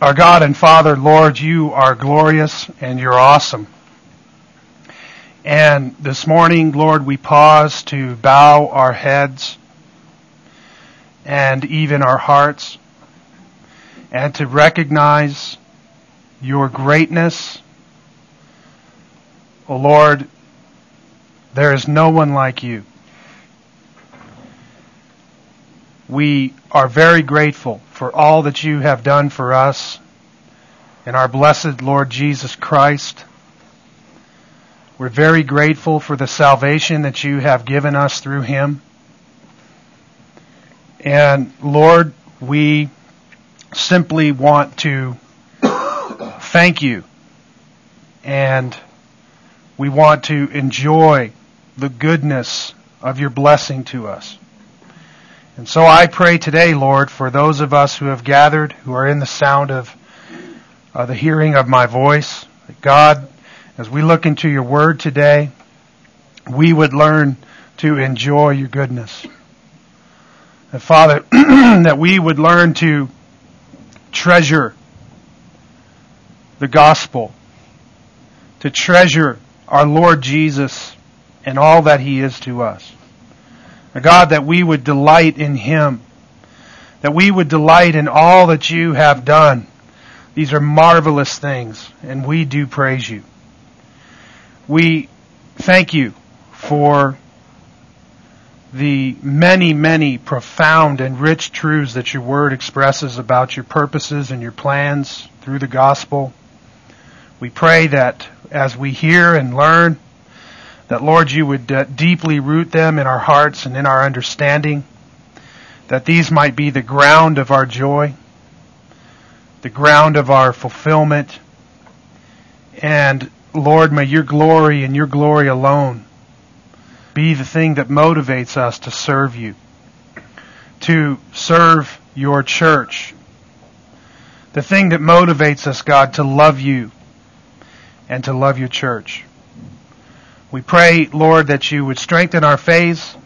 Our God and Father, Lord, you are glorious and you're awesome. And this morning, Lord, we pause to bow our heads and even our hearts and to recognize your greatness. Oh Lord, there is no one like you. We are very grateful for all that you have done for us in our blessed Lord Jesus Christ. We're very grateful for the salvation that you have given us through him. And Lord, we simply want to thank you and we want to enjoy the goodness of your blessing to us. And so I pray today, Lord, for those of us who have gathered, who are in the sound of uh, the hearing of my voice, that God, as we look into your word today, we would learn to enjoy your goodness. And Father, that we would learn to treasure the gospel, to treasure our Lord Jesus and all that he is to us. God, that we would delight in Him, that we would delight in all that you have done. These are marvelous things, and we do praise you. We thank you for the many, many profound and rich truths that your word expresses about your purposes and your plans through the gospel. We pray that as we hear and learn, that, Lord, you would uh, deeply root them in our hearts and in our understanding. That these might be the ground of our joy, the ground of our fulfillment. And, Lord, may your glory and your glory alone be the thing that motivates us to serve you, to serve your church. The thing that motivates us, God, to love you and to love your church. We pray, Lord, that you would strengthen our faith,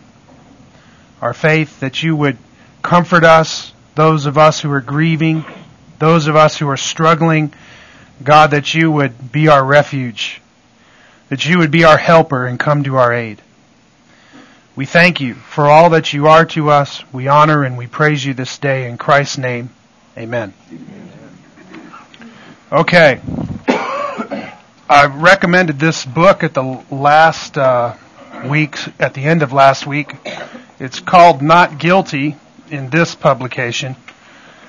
our faith, that you would comfort us, those of us who are grieving, those of us who are struggling. God, that you would be our refuge, that you would be our helper and come to our aid. We thank you for all that you are to us. We honor and we praise you this day in Christ's name. Amen. Okay. I recommended this book at the last uh, at the end of last week. It's called Not Guilty in this publication.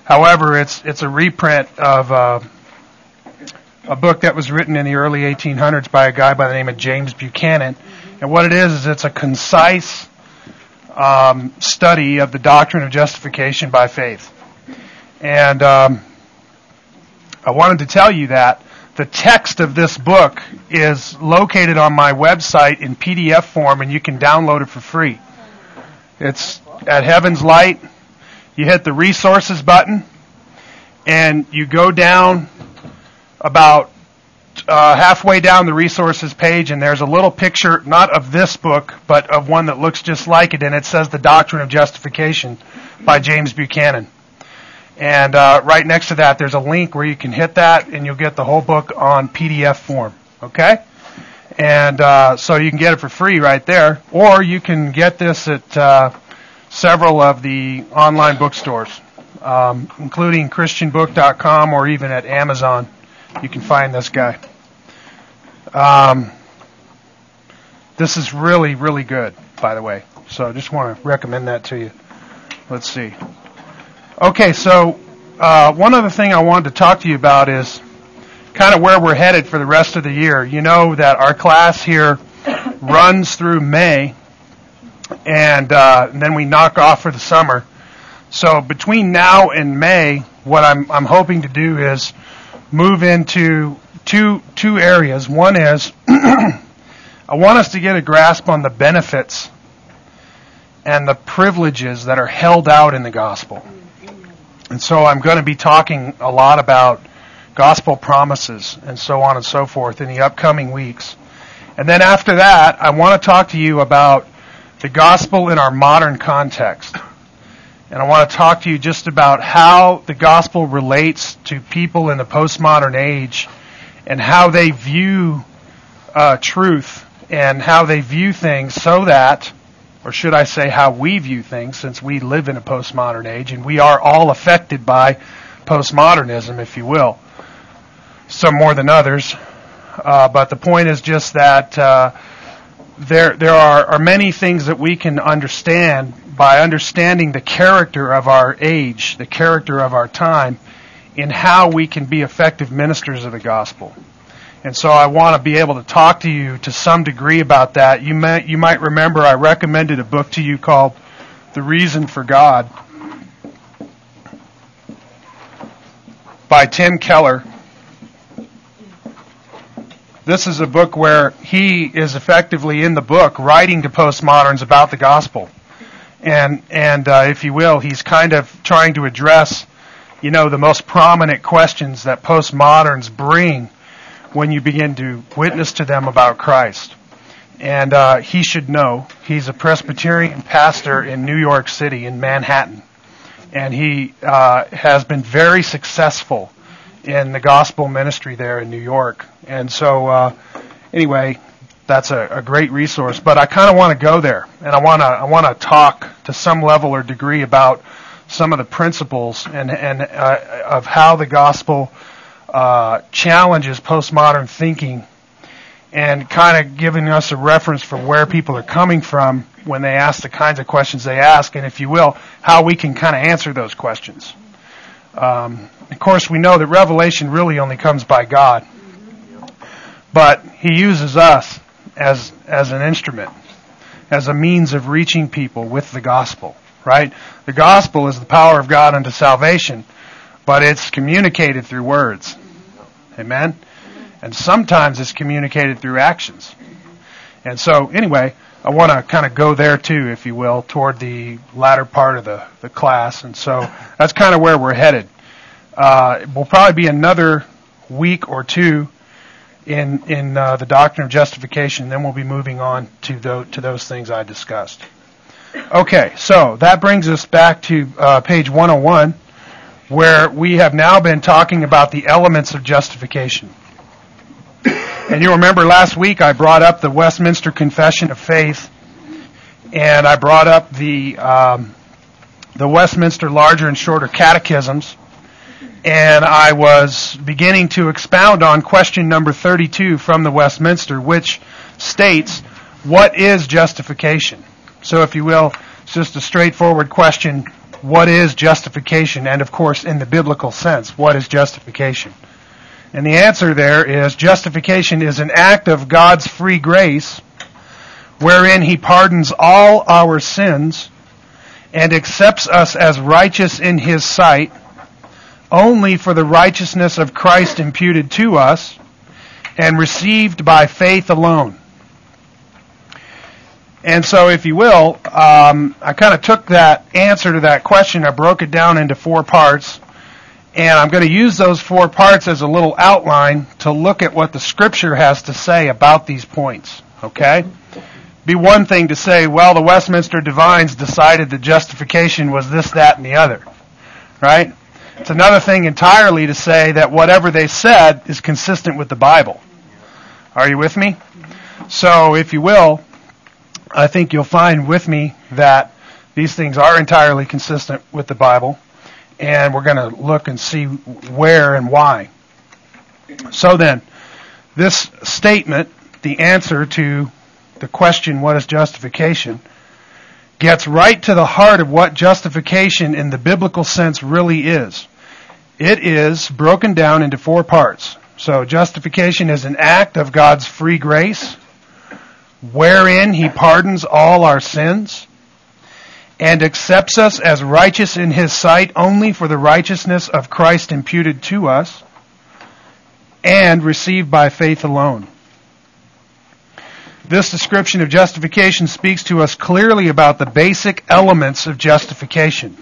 However, it's it's a reprint of uh, a book that was written in the early 1800s by a guy by the name of James Buchanan. And what it is is it's a concise um, study of the doctrine of justification by faith. And um, I wanted to tell you that the text of this book is located on my website in PDF form, and you can download it for free. It's at Heaven's Light. You hit the resources button, and you go down about uh, halfway down the resources page, and there's a little picture, not of this book, but of one that looks just like it, and it says The Doctrine of Justification by James Buchanan. And uh, right next to that, there's a link where you can hit that, and you'll get the whole book on PDF form. Okay? And uh, so you can get it for free right there, or you can get this at uh, several of the online bookstores, um, including ChristianBook.com or even at Amazon. You can find this guy. Um, this is really, really good, by the way. So I just want to recommend that to you. Let's see. Okay, so uh, one other thing I wanted to talk to you about is kind of where we're headed for the rest of the year. You know that our class here runs through May, and, uh, and then we knock off for the summer. So between now and May, what I'm, I'm hoping to do is move into two two areas. One is I want us to get a grasp on the benefits and the privileges that are held out in the gospel. And so I'm going to be talking a lot about gospel promises and so on and so forth in the upcoming weeks. And then after that, I want to talk to you about the gospel in our modern context. And I want to talk to you just about how the gospel relates to people in the postmodern age and how they view uh, truth and how they view things so that, or should I say, how we view things since we live in a postmodern age and we are all affected by postmodernism, if you will. Some more than others. Uh, but the point is just that uh, there there are, are many things that we can understand by understanding the character of our age, the character of our time, in how we can be effective ministers of the gospel. And so I want to be able to talk to you to some degree about that. You might, you might remember I recommended a book to you called The Reason for God by Tim Keller. This is a book where he is effectively in the book writing to postmoderns about the gospel. And, and uh, if you will, he's kind of trying to address, you know, the most prominent questions that postmoderns bring when you begin to witness to them about Christ. And uh, he should know he's a Presbyterian pastor in New York City, in Manhattan. And he uh, has been very successful in the gospel ministry there in New York. And so, uh, anyway, that's a, a great resource. But I kind of want to go there, and I want to I want to talk to some level or degree about some of the principles and and uh, of how the gospel uh, challenges postmodern thinking, and kind of giving us a reference for where people are coming from when they ask the kinds of questions they ask, and if you will, how we can kind of answer those questions. Um, of course, we know that revelation really only comes by God, but He uses us as as an instrument, as a means of reaching people with the gospel. Right? The gospel is the power of God unto salvation, but it's communicated through words. Amen. And sometimes it's communicated through actions. And so, anyway, I want to kind of go there too, if you will, toward the latter part of the, the class. And so that's kind of where we're headed. Uh, it will probably be another week or two in in uh, the doctrine of justification. Then we'll be moving on to those, to those things I discussed. Okay, so that brings us back to uh, page 101, where we have now been talking about the elements of justification. And you remember last week I brought up the Westminster Confession of Faith, and I brought up the um, the Westminster Larger and Shorter Catechisms and I was beginning to expound on question number 32 from the Westminster, which states, what is justification? So if you will, it's just a straightforward question, what is justification? And of course, in the biblical sense, what is justification? And the answer there is justification is an act of God's free grace wherein he pardons all our sins and accepts us as righteous in his sight only for the righteousness of Christ imputed to us and received by faith alone. And so, if you will, um, I kind of took that answer to that question, I broke it down into four parts, and I'm going to use those four parts as a little outline to look at what the Scripture has to say about these points. Okay? Be one thing to say, well, the Westminster Divines decided that justification was this, that, and the other. Right? It's another thing entirely to say that whatever they said is consistent with the Bible. Are you with me? So, if you will, I think you'll find with me that these things are entirely consistent with the Bible, and we're going to look and see where and why. So then, this statement, the answer to the question, what is justification, gets right to the heart of what justification in the biblical sense really is. It is broken down into four parts. So justification is an act of God's free grace, wherein He pardons all our sins, and accepts us as righteous in His sight only for the righteousness of Christ imputed to us, and received by faith alone. This description of justification speaks to us clearly about the basic elements of justification.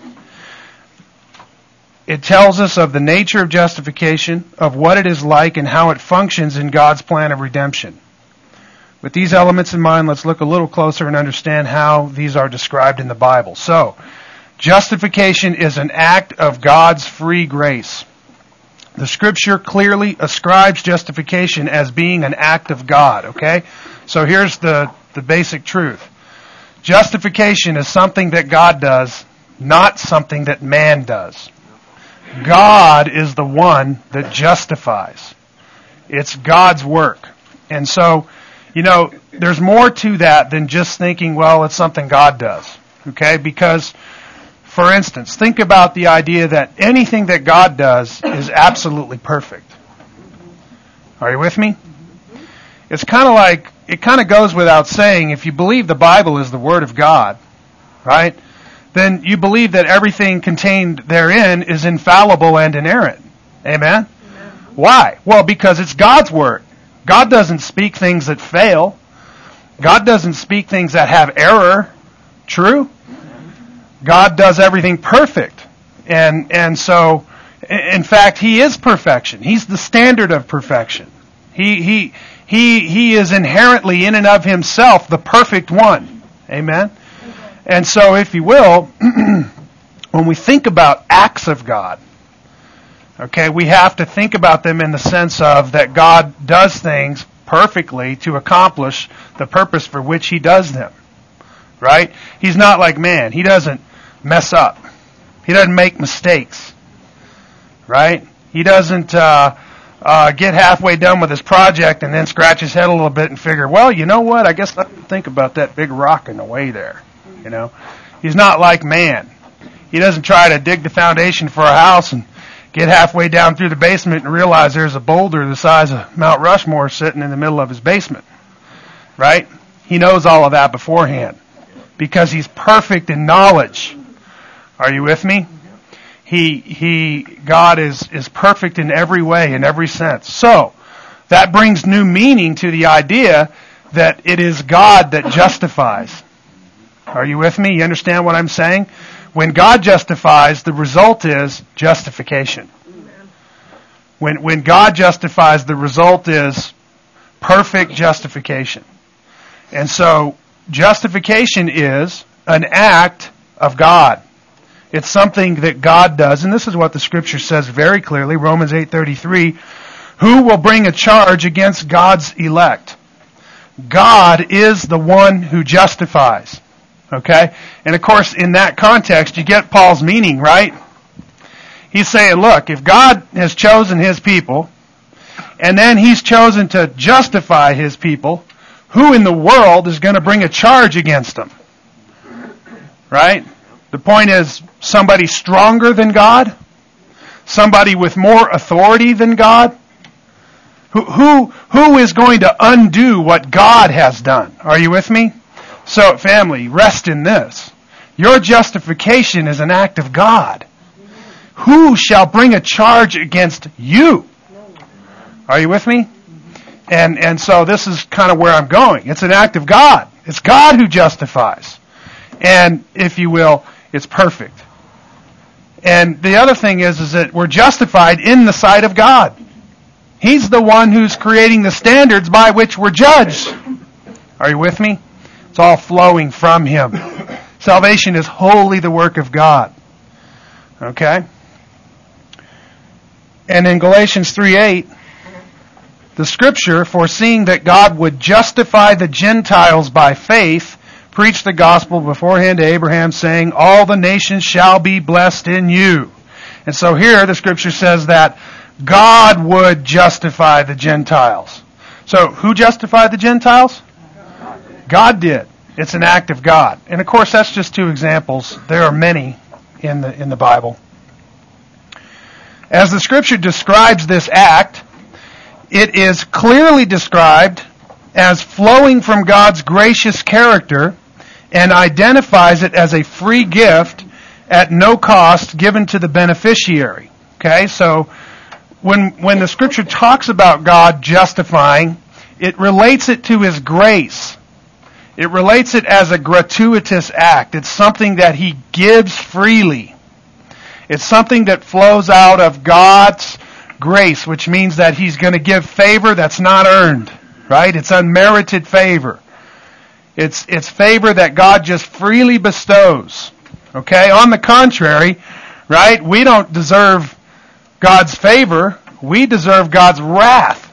It tells us of the nature of justification, of what it is like, and how it functions in God's plan of redemption. With these elements in mind, let's look a little closer and understand how these are described in the Bible. So, Justification is an act of God's free grace. The scripture clearly ascribes justification as being an act of God, okay? So here's the, the basic truth. Justification is something that God does, not something that man does. God is the one that justifies. It's God's work. And so, you know, there's more to that than just thinking, well, it's something God does. Okay? Because for instance, think about the idea that anything that God does is absolutely perfect. Are you with me? It's kind of like, it kind of goes without saying, if you believe the Bible is the Word of God, right, then you believe that everything contained therein is infallible and inerrant. Amen? Amen? Why? Well, because it's God's Word. God doesn't speak things that fail. God doesn't speak things that have error. True? God does everything perfect. And, and so, in fact, He is perfection. He's the standard of perfection. He, he, he, he is inherently in and of Himself the perfect one. Amen? And so, if you will, when we think about acts of God, okay, we have to think about them in the sense of that God does things perfectly to accomplish the purpose for which He does them. Right? He's not like man. He doesn't mess up. He doesn't make mistakes. Right? He doesn't uh, uh, get halfway done with his project and then scratch his head a little bit and figure, well, you know what? I guess I didn't think about that big rock in the way there. You know, he's not like man. He doesn't try to dig the foundation for a house and get halfway down through the basement and realize there's a boulder the size of Mount Rushmore sitting in the middle of his basement. Right? He knows all of that beforehand because he's perfect in knowledge. Are you with me? He, he, God is, is perfect in every way, in every sense. So, that brings new meaning to the idea that it is God that justifies. Are you with me? You understand what I'm saying? When God justifies, the result is justification. When, when God justifies, the result is perfect justification. And so, justification is an act of God. It's something that God does, and this is what the scripture says very clearly, Romans 8:33, who will bring a charge against God's elect? God is the one who justifies. Okay? And of course, in that context, you get Paul's meaning, right? He's saying, look, if God has chosen his people, and then he's chosen to justify his people, who in the world is going to bring a charge against them? Right? The point is somebody stronger than God? Somebody with more authority than God? Who, who, who is going to undo what God has done? Are you with me? So, family, rest in this. Your justification is an act of God. Who shall bring a charge against you? Are you with me? And, and so this is kind of where I'm going. It's an act of God. It's God who justifies. And, if you will, it's perfect. And the other thing is, is that we're justified in the sight of God. He's the one who's creating the standards by which we're judged. Are you with me? It's all flowing from Him. Salvation is wholly the work of God. Okay? And in Galatians 3 8, the scripture, foreseeing that God would justify the Gentiles by faith, preached the gospel beforehand to Abraham, saying, All the nations shall be blessed in you. And so here the scripture says that God would justify the Gentiles. So who justified the Gentiles? God did. It's an act of God. And of course that's just two examples. There are many in the in the Bible. As the scripture describes this act, it is clearly described as flowing from God's gracious character and identifies it as a free gift at no cost given to the beneficiary. Okay, so when, when the scripture talks about God justifying, it relates it to His grace. It relates it as a gratuitous act. It's something that He gives freely. It's something that flows out of God's grace, which means that He's going to give favor that's not earned, right? It's unmerited favor. It's, it's favor that God just freely bestows. Okay? On the contrary, right? We don't deserve God's favor. We deserve God's wrath.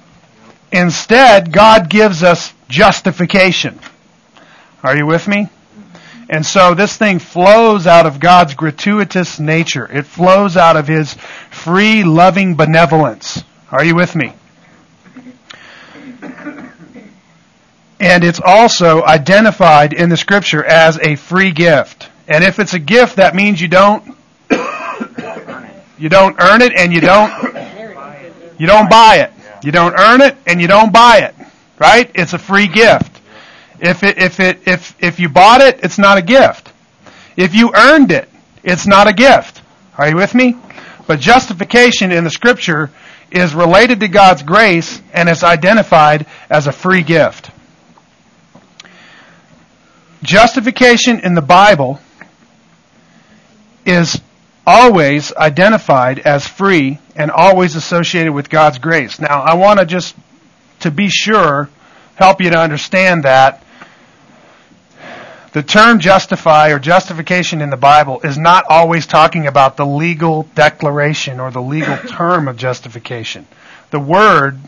Instead, God gives us justification. Are you with me? And so this thing flows out of God's gratuitous nature. It flows out of His free, loving benevolence. Are you with me? And it's also identified in the scripture as a free gift. And if it's a gift, that means you don't you don't earn it and you don't you don't buy it. You don't earn it and you don't buy it. Right? It's a free gift. If it if it if if you bought it, it's not a gift. If you earned it, it's not a gift. Are you with me? But justification in the scripture is related to God's grace and is identified as a free gift. Justification in the Bible is always identified as free and always associated with God's grace. Now, I want to just, to be sure, help you to understand that the term justify or justification in the Bible is not always talking about the legal declaration or the legal term of justification. The word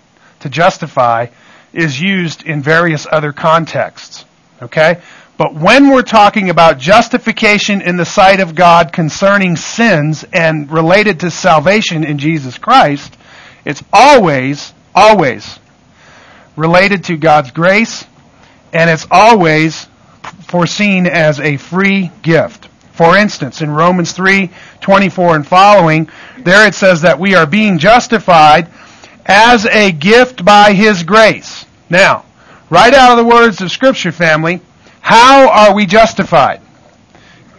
to justify is used in various other contexts. Okay? But when we're talking about justification in the sight of God concerning sins and related to salvation in Jesus Christ, it's always, always related to God's grace, and it's always foreseen as a free gift. For instance, in Romans 3, 24 and following, there it says that we are being justified as a gift by His grace. Now, right out of the words of Scripture, family, how are we justified?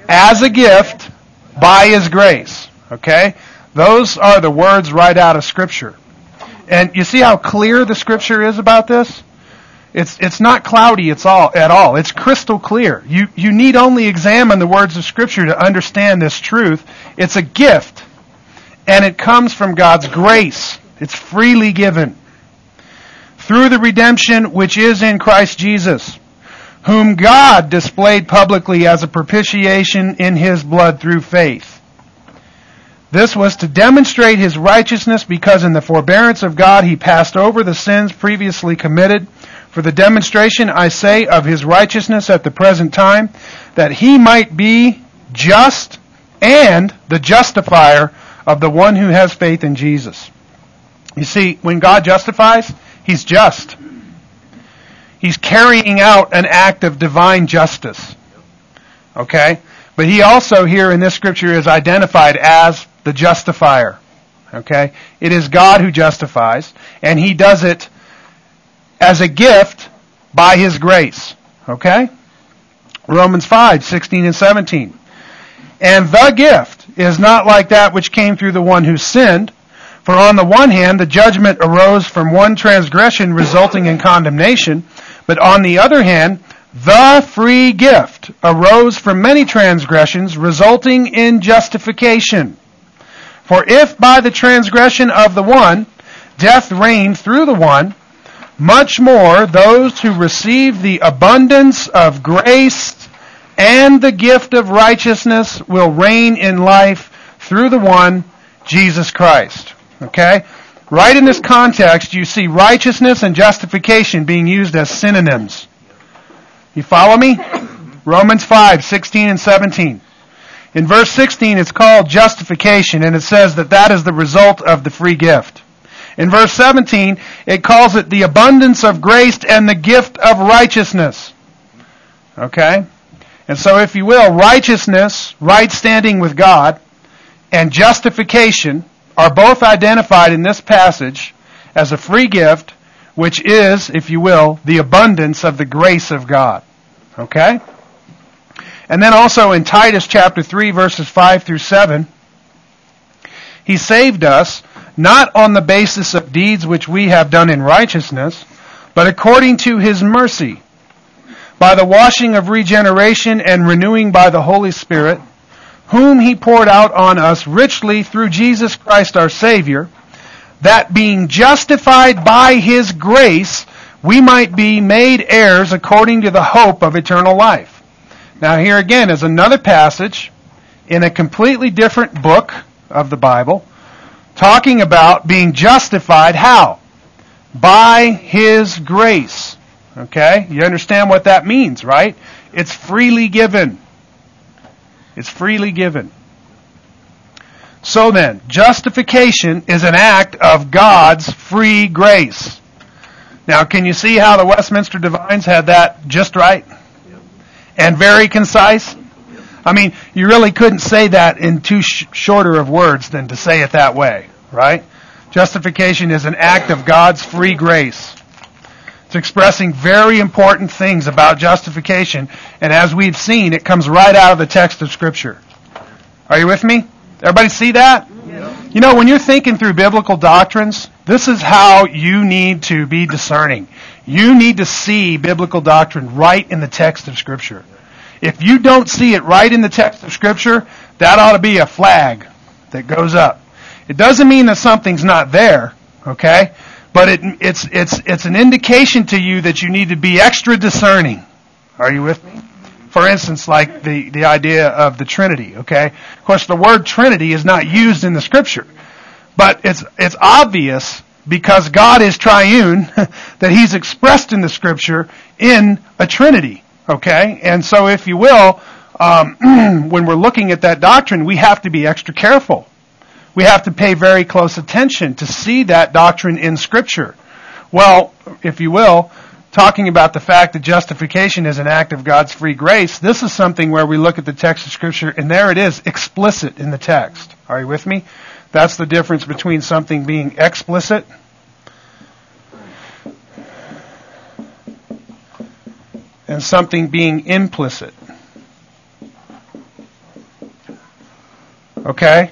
As a gift by His grace. Okay? Those are the words right out of Scripture. And you see how clear the Scripture is about this? It's, it's not cloudy it's all, at all. It's crystal clear. You, you need only examine the words of Scripture to understand this truth. It's a gift. And it comes from God's grace. It's freely given. Through the redemption which is in Christ Jesus whom God displayed publicly as a propitiation in his blood through faith. This was to demonstrate his righteousness because in the forbearance of God he passed over the sins previously committed. For the demonstration, I say, of his righteousness at the present time, that he might be just and the justifier of the one who has faith in Jesus. You see, when God justifies, he's just. He's carrying out an act of divine justice. Okay? But he also here in this scripture is identified as the justifier. Okay? It is God who justifies, and he does it as a gift by his grace. Okay? Romans 5, 16 and 17. And the gift is not like that which came through the one who sinned. For on the one hand, the judgment arose from one transgression resulting in condemnation, but on the other hand, the free gift arose from many transgressions, resulting in justification. For if by the transgression of the one, death reigned through the one, much more those who receive the abundance of grace and the gift of righteousness will reign in life through the one, Jesus Christ. Okay? Right in this context, you see righteousness and justification being used as synonyms. You follow me? Romans 5, 16 and 17. In verse 16, it's called justification, and it says that that is the result of the free gift. In verse 17, it calls it the abundance of grace and the gift of righteousness. Okay? And so, if you will, righteousness, right standing with God, and justification are both identified in this passage as a free gift, which is, if you will, the abundance of the grace of God. Okay? And then also in Titus chapter 3 verses 5 through 7, he saved us not on the basis of deeds which we have done in righteousness, but according to his mercy, by the washing of regeneration and renewing by the Holy Spirit, whom he poured out on us richly through Jesus Christ our Savior, that being justified by his grace, we might be made heirs according to the hope of eternal life. Now here again is another passage in a completely different book of the Bible, talking about being justified how? By His grace. Okay? You understand what that means, right? It's freely given. It's freely given. So then, justification is an act of God's free grace. Now, can you see how the Westminster Divines had that just right? And very concise? I mean, you really couldn't say that in too sh- shorter of words than to say it that way, right? Justification is an act of God's free grace. It's expressing very important things about justification, and as we've seen, it comes right out of the text of Scripture. Are you with me? Everybody see that? You know, when you're thinking through biblical doctrines, this is how you need to be discerning. You need to see biblical doctrine right in the text of Scripture. If you don't see it right in the text of Scripture, that ought to be a flag that goes up. It doesn't mean that something's not there, okay? But it, it's, it's, it's an indication to you that you need to be extra discerning. Are you with me? For instance, like the, the idea of the Trinity, okay? Of course, the word Trinity is not used in the Scripture. But it's, it's obvious because God is triune that He's expressed in the Scripture in a Trinity, okay? And so, if you will, um, when we're looking at that doctrine, we have to be extra careful we have to pay very close attention to see that doctrine in Scripture. Well, if you will, talking about the fact that justification is an act of God's free grace, this is something where we look at the text of Scripture and there it is, explicit in the text. Are you with me? That's the difference between something being explicit and something being implicit. Okay?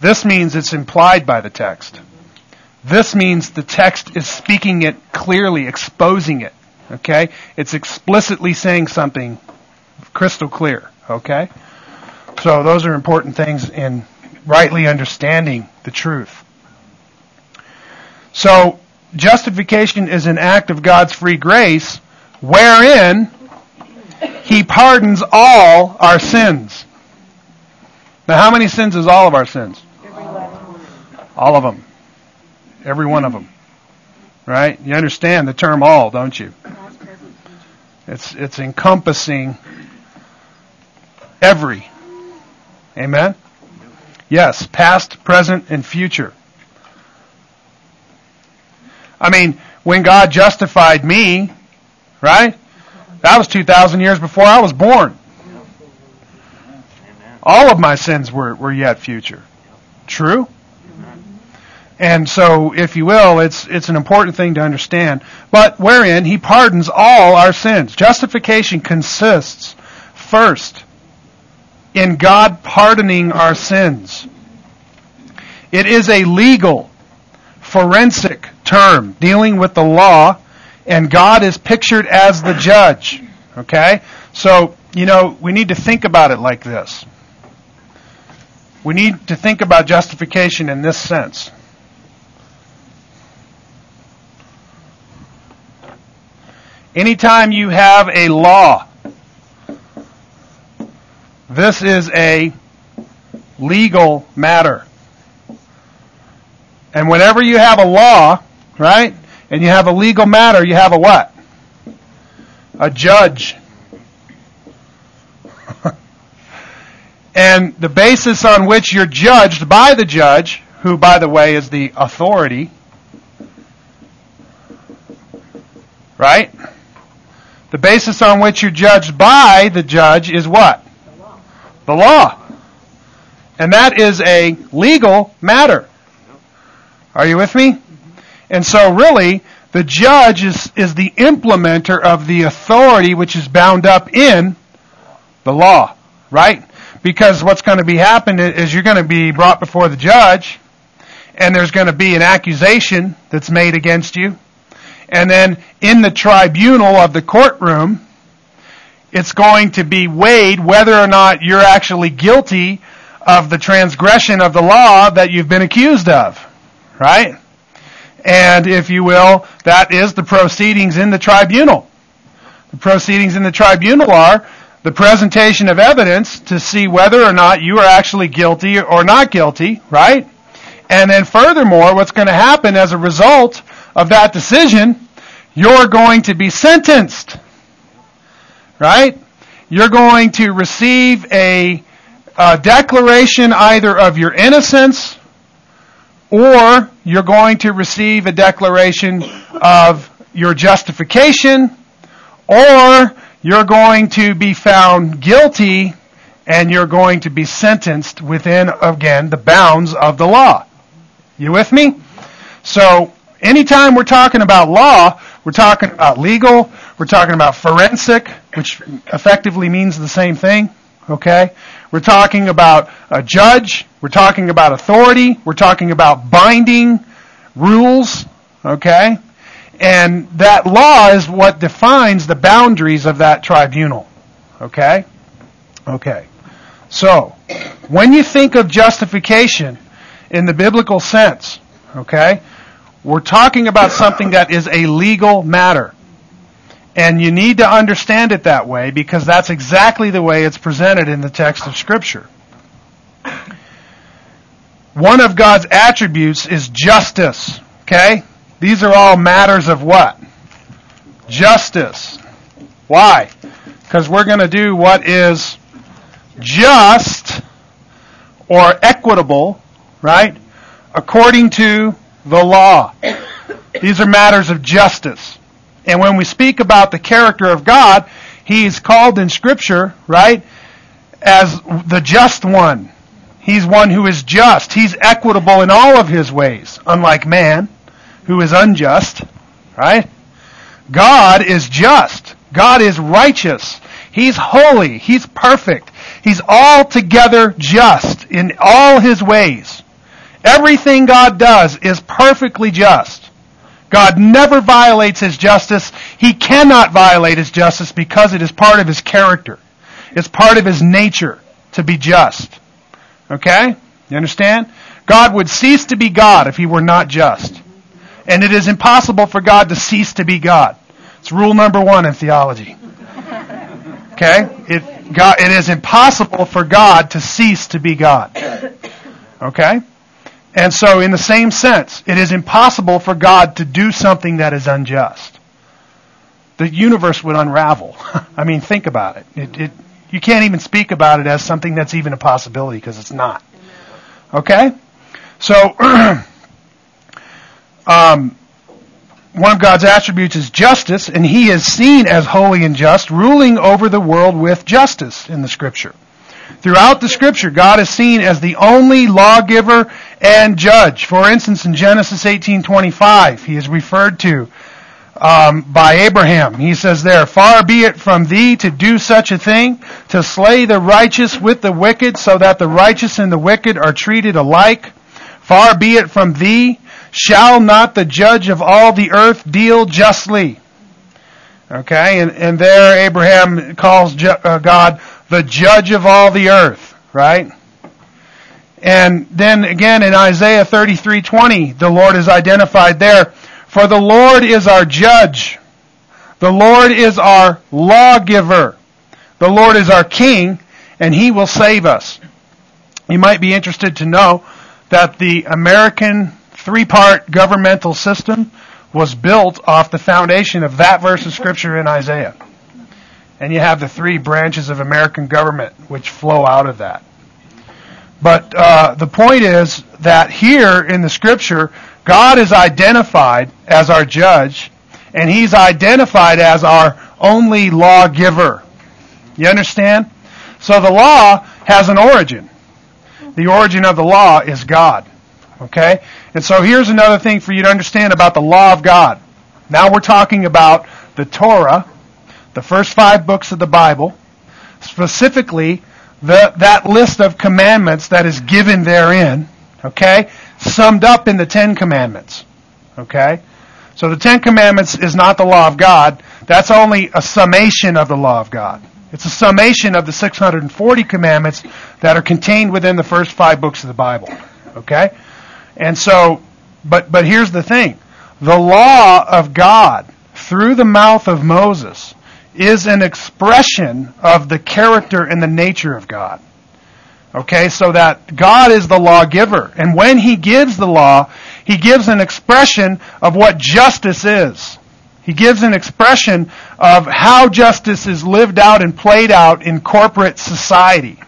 This means it's implied by the text. This means the text is speaking it clearly, exposing it. Okay? It's explicitly saying something crystal clear. Okay? So those are important things in rightly understanding the truth. So, justification is an act of God's free grace wherein He pardons all our sins. Now, how many sins is all of our sins? All of them. Every one of them. Right? You understand the term all, don't you? It's, it's encompassing every. Amen? Yes, past, present, and future. I mean, when God justified me, right? That was 2,000 years before I was born. All of my sins were, were yet future. True? And so, if you will, it's, it's an important thing to understand. But wherein he pardons all our sins. Justification consists, first, in God pardoning our sins. It is a legal, forensic term dealing with the law, and God is pictured as the judge. Okay? So, you know, we need to think about it like this. We need to think about justification in this sense. Anytime you have a law, this is a legal matter. And whenever you have a law, right, and you have a legal matter, you have a what? A judge. and the basis on which you're judged by the judge, who, by the way, is the authority, right? The basis on which you're judged by the judge is what? The law. The law. And that is a legal matter. Are you with me? And so really, the judge is, is the implementer of the authority which is bound up in the law. Right? Because what's going to be happening is you're going to be brought before the judge, and there's going to be an accusation that's made against you and then in the tribunal of the courtroom, it's going to be weighed whether or not you're actually guilty of the transgression of the law that you've been accused of. Right? And if you will, that is the proceedings in the tribunal. The proceedings in the tribunal are the presentation of evidence to see whether or not you are actually guilty or not guilty, right? And then furthermore, what's going to happen as a result of that decision, you're going to be sentenced. Right? You're going to receive a, a declaration either of your innocence or you're going to receive a declaration of your justification or you're going to be found guilty and you're going to be sentenced within, again, the bounds of the law. You with me? So, anytime we're talking about law, we're talking about legal, we're talking about forensic, which effectively means the same thing, okay? We're talking about a judge, we're talking about authority, we're talking about binding rules, okay? And that law is what defines the boundaries of that tribunal. Okay? Okay. So, when you think of justification in the biblical sense, okay, we're talking about something that is a legal matter. And you need to understand it that way because that's exactly the way it's presented in the text of Scripture. One of God's attributes is justice. Okay? These are all matters of what? Justice. Why? Because we're going to do what is just or equitable, right? According to the law. These are matters of justice. And when we speak about the character of God, He's called in Scripture, right, as the just one. He's one who is just. He's equitable in all of His ways, unlike man who is unjust, right? God is just. God is righteous. He's holy. He's perfect. He's altogether just in all his ways. Everything God does is perfectly just. God never violates his justice. He cannot violate his justice because it is part of his character. It's part of his nature to be just. Okay? You understand? God would cease to be God if he were not just. And it is impossible for God to cease to be God. It's rule number one in theology. Okay? It, God, it is impossible for God to cease to be God. Okay? And so, in the same sense, it is impossible for God to do something that is unjust. The universe would unravel. I mean, think about it. It, it. You can't even speak about it as something that's even a possibility because it's not. Okay? So, um, one of God's attributes is justice, and he is seen as holy and just, ruling over the world with justice in the scripture. Throughout the scripture, God is seen as the only lawgiver and judge. For instance, in Genesis 18:25, he is referred to um, by Abraham. He says there, "Far be it from thee to do such a thing, to slay the righteous with the wicked, so that the righteous and the wicked are treated alike. Far be it from thee Shall not the judge of all the earth deal justly? Okay, and, and there Abraham calls uh, God the judge of all the earth, right? And then again in Isaiah 33:20, the Lord is identified there. For the Lord is our judge. The Lord is our lawgiver. The Lord is our king, and he will save us. You might be interested to know that the American three-part governmental system was built off the foundation of that verse of scripture in Isaiah. And you have the three branches of American government which flow out of that. But uh, the point is that here in the scripture, God is identified as our judge, and He's identified as our only lawgiver. You understand? So the law has an origin. The origin of the law is God. Okay? And so here's another thing for you to understand about the law of God. Now we're talking about the Torah, the first five books of the Bible, specifically the, that list of commandments that is given therein, okay, summed up in the Ten Commandments. Okay? So the Ten Commandments is not the law of God. That's only a summation of the law of God. It's a summation of the 640 commandments that are contained within the first five books of the Bible. Okay? And so, but, but here's the thing. The law of God through the mouth of Moses is an expression of the character and the nature of God. Okay, so that God is the lawgiver. And when He gives the law, He gives an expression of what justice is. He gives an expression of how justice is lived out and played out in corporate society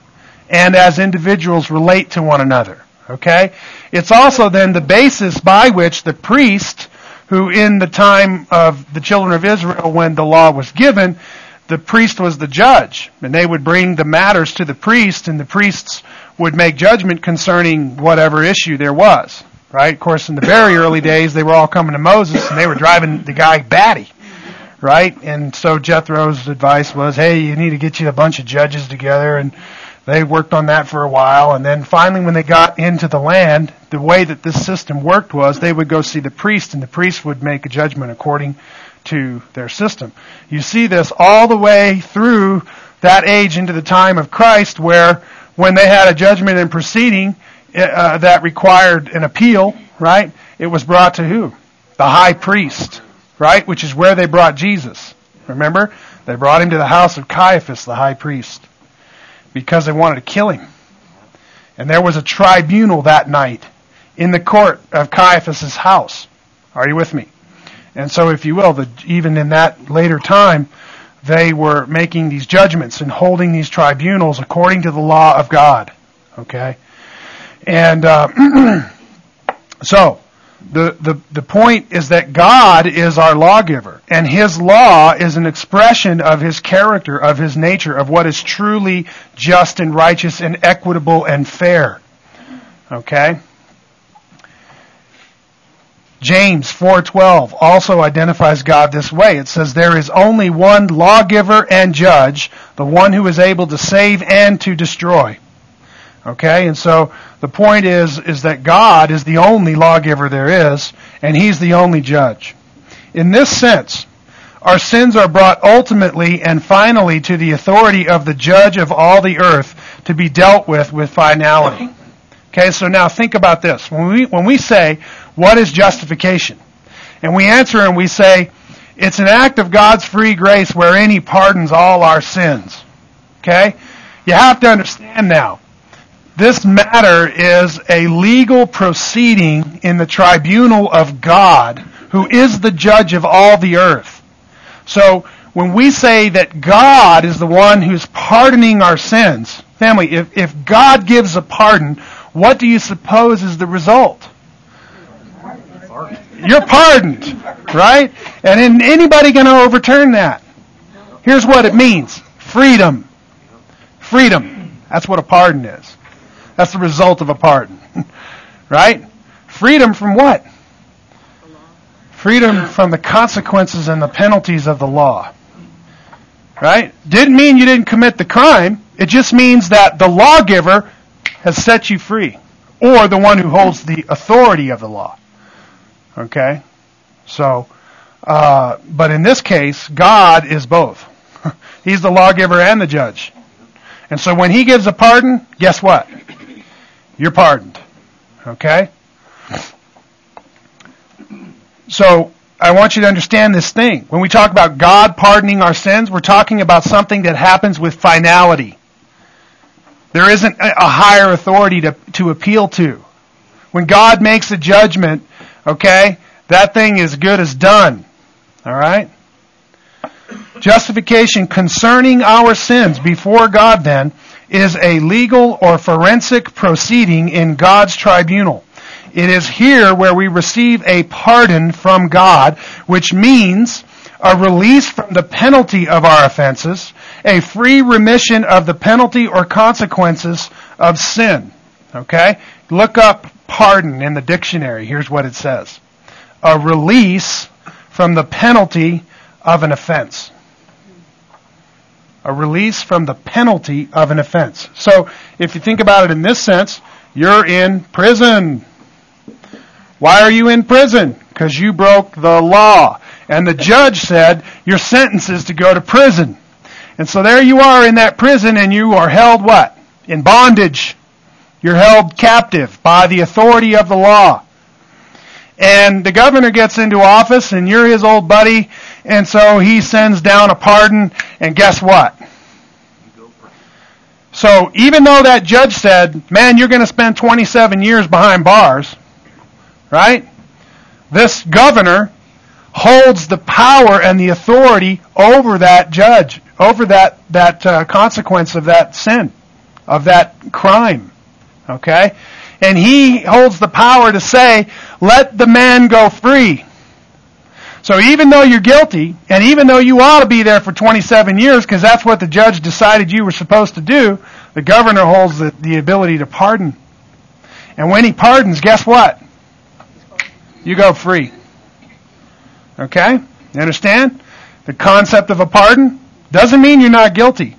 and as individuals relate to one another. Okay? It's also then the basis by which the priest, who in the time of the children of Israel when the law was given, the priest was the judge, and they would bring the matters to the priest, and the priests would make judgment concerning whatever issue there was. Right? Of course, in the very early days, they were all coming to Moses, and they were driving the guy batty. Right? And so Jethro's advice was, hey, you need to get you a bunch of judges together, and they worked on that for a while, and then finally, when they got into the land, the way that this system worked was they would go see the priest, and the priest would make a judgment according to their system. You see this all the way through that age into the time of Christ where when they had a judgment and proceeding uh, that required an appeal, right, it was brought to who? The high priest, right, which is where they brought Jesus. Remember? They brought him to the house of Caiaphas, the high priest, because they wanted to kill him. And there was a tribunal that night in the court of Caiaphas's house. Are you with me? And so, if you will, the, even in that later time, they were making these judgments and holding these tribunals according to the law of God. Okay? And uh, so, the, the, the point is that God is our lawgiver, and His law is an expression of His character, of His nature, of what is truly just and righteous and equitable and fair. Okay? James 4:12 also identifies God this way. It says there is only one lawgiver and judge, the one who is able to save and to destroy. Okay? And so the point is is that God is the only lawgiver there is and he's the only judge. In this sense, our sins are brought ultimately and finally to the authority of the judge of all the earth to be dealt with with finality. Okay, so now think about this. When we, when we say, what is justification? And we answer and we say, it's an act of God's free grace wherein He pardons all our sins. Okay? You have to understand now. This matter is a legal proceeding in the tribunal of God, who is the judge of all the earth. So, when we say that God is the one who's pardoning our sins, family, if, if God gives a pardon, what do you suppose is the result? You're pardoned, right? And anybody going to overturn that? Here's what it means. Freedom. Freedom. That's what a pardon is. That's the result of a pardon. right? Freedom from what? Freedom from the consequences and the penalties of the law. Right? Didn't mean you didn't commit the crime. It just means that the lawgiver has set you free, or the one who holds the authority of the law. Okay? So, uh, but in this case, God is both. He's the lawgiver and the judge. And so when He gives a pardon, guess what? You're pardoned. Okay? So, I want you to understand this thing. When we talk about God pardoning our sins, we're talking about something that happens with finality. There isn't a higher authority to, to appeal to. When God makes a judgment, okay, that thing is good as done. Alright? Justification concerning our sins before God then is a legal or forensic proceeding in God's tribunal. It is here where we receive a pardon from God, which means a release from the penalty of our offenses, a free remission of the penalty or consequences of sin. Okay? Look up pardon in the dictionary. Here's what it says. A release from the penalty of an offense. A release from the penalty of an offense. So, if you think about it in this sense, you're in prison. Why are you in prison? Because you broke the law. And the judge said, your sentence is to go to prison. And so there you are in that prison and you are held what? In bondage. You're held captive by the authority of the law. And the governor gets into office and you're his old buddy and so he sends down a pardon and guess what? So even though that judge said, man, you're going to spend 27 years behind bars, right? This governor holds the power and the authority over that judge, over that, that uh, consequence of that sin, of that crime. Okay? And he holds the power to say, let the man go free. So even though you're guilty, and even though you ought to be there for 27 years, because that's what the judge decided you were supposed to do, the governor holds the, the ability to pardon. And when he pardons, guess what? You go free. Okay? You understand? The concept of a pardon doesn't mean you're not guilty.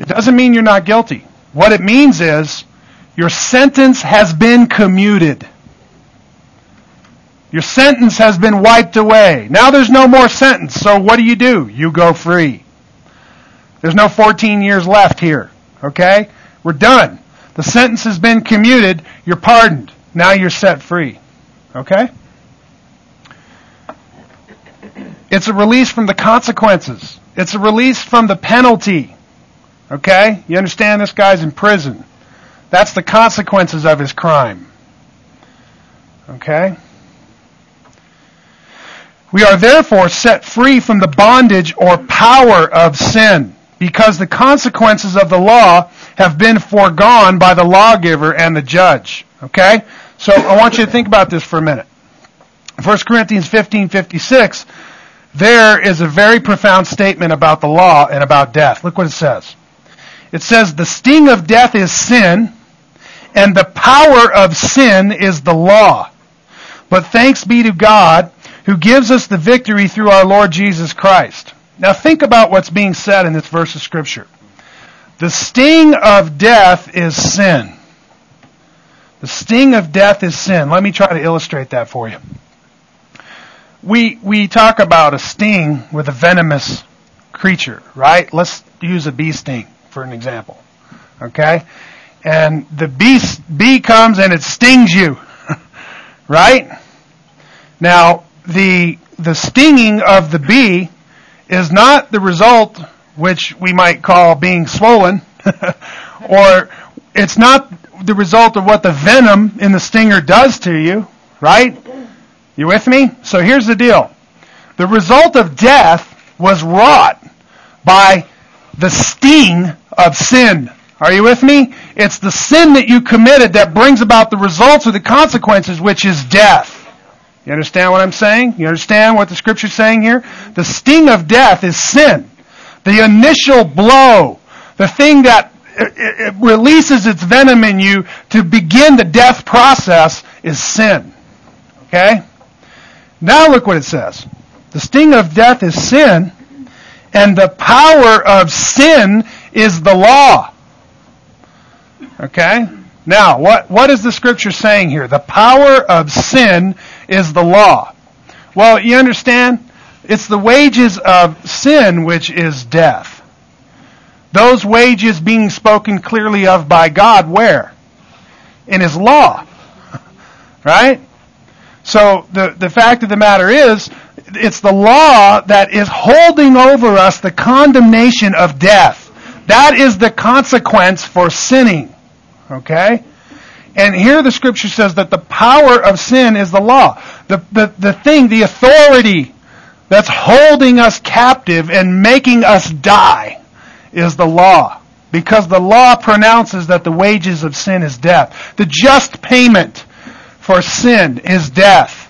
It doesn't mean you're not guilty. What it means is your sentence has been commuted. Your sentence has been wiped away. Now there's no more sentence. So what do you do? You go free. There's no 14 years left here. Okay? We're done. The sentence has been commuted. You're pardoned. Now you're set free. Okay? It's a release from the consequences. It's a release from the penalty. Okay? You understand this guy's in prison. That's the consequences of his crime. Okay? We are therefore set free from the bondage or power of sin because the consequences of the law have been foregone by the lawgiver and the judge. Okay? So I want you to think about this for a minute. 1 Corinthians 15:56 there is a very profound statement about the law and about death. Look what it says. It says the sting of death is sin and the power of sin is the law. But thanks be to God who gives us the victory through our Lord Jesus Christ. Now think about what's being said in this verse of Scripture. The sting of death is sin. The sting of death is sin. Let me try to illustrate that for you. We, we talk about a sting with a venomous creature, right? Let's use a bee sting for an example. Okay? And the bee, bee comes and it stings you. right? Now, the, the stinging of the bee is not the result which we might call being swollen, or it's not the result of what the venom in the stinger does to you, right? You with me? So here's the deal. The result of death was wrought by the sting of sin. Are you with me? It's the sin that you committed that brings about the results or the consequences, which is death. You understand what I'm saying? You understand what the scripture's saying here? The sting of death is sin. The initial blow, the thing that it releases its venom in you to begin the death process is sin. Okay? Now look what it says. The sting of death is sin, and the power of sin is the law. Okay? Now, what, what is the scripture saying here? The power of sin is the law. Well, you understand? It's the wages of sin which is death. Those wages being spoken clearly of by God where? In His law. right? So the, the fact of the matter is, it's the law that is holding over us the condemnation of death. That is the consequence for sinning. Okay? And here the scripture says that the power of sin is the law. The, the, the thing, the authority that's holding us captive and making us die is the law. Because the law pronounces that the wages of sin is death. The just payment for sin is death.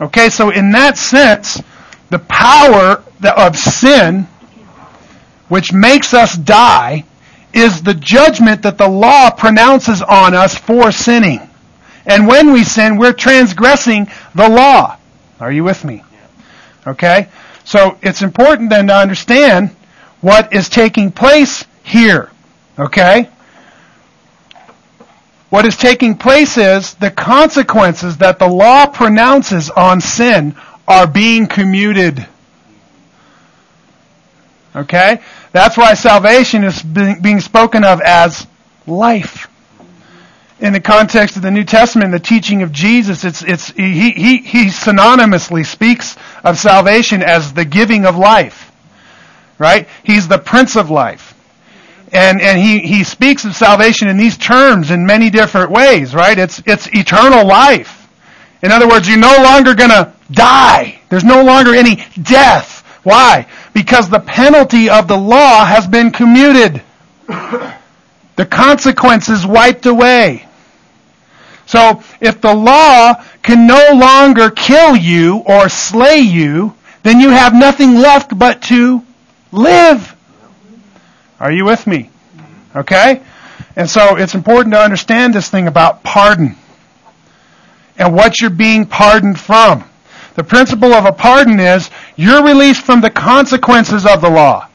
Okay, so in that sense, the power of sin, which makes us die, is the judgment that the law pronounces on us for sinning. And when we sin, we're transgressing the law. Are you with me? Okay? So it's important then to understand what is taking place here. Okay? What is taking place is the consequences that the law pronounces on sin are being commuted. Okay? That's why salvation is being spoken of as life. in the context of the New Testament, the teaching of Jesus, it's, it's, he, he, he synonymously speaks of salvation as the giving of life. Right? He's the Prince of life. And, and he, he speaks of salvation in these terms in many different ways, right? It's, it's eternal life. In other words, you're no longer gonna die. There's no longer any death. Why? Because the penalty of the law has been commuted. The consequences wiped away. So, if the law can no longer kill you or slay you, then you have nothing left but to live. Are you with me? Okay? And so it's important to understand this thing about pardon and what you're being pardoned from. The principle of a pardon is you're released from the consequences of the law.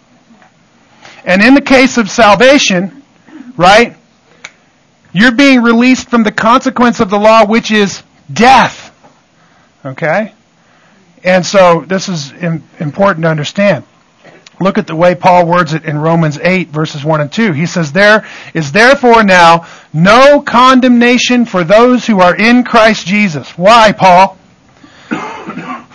And in the case of salvation, right, you're being released from the consequence of the law, which is death. Okay? And so this is important to understand. Look at the way Paul words it in Romans 8 verses 1 and 2. He says, There is therefore now no condemnation for those who are in Christ Jesus. Why, Paul?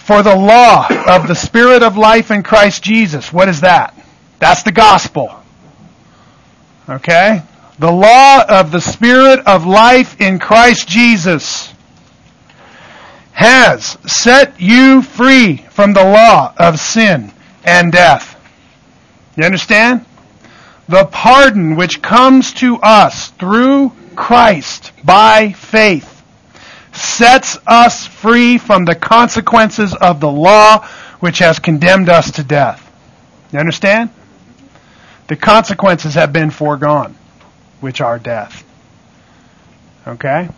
For the law of the Spirit of life in Christ Jesus. What is that? That's the gospel. Okay? The law of the Spirit of life in Christ Jesus has set you free from the law of sin and death. You understand? The pardon which comes to us through Christ by faith sets us free from the consequences of the law which has condemned us to death. You understand? The consequences have been foregone, which are death. Okay?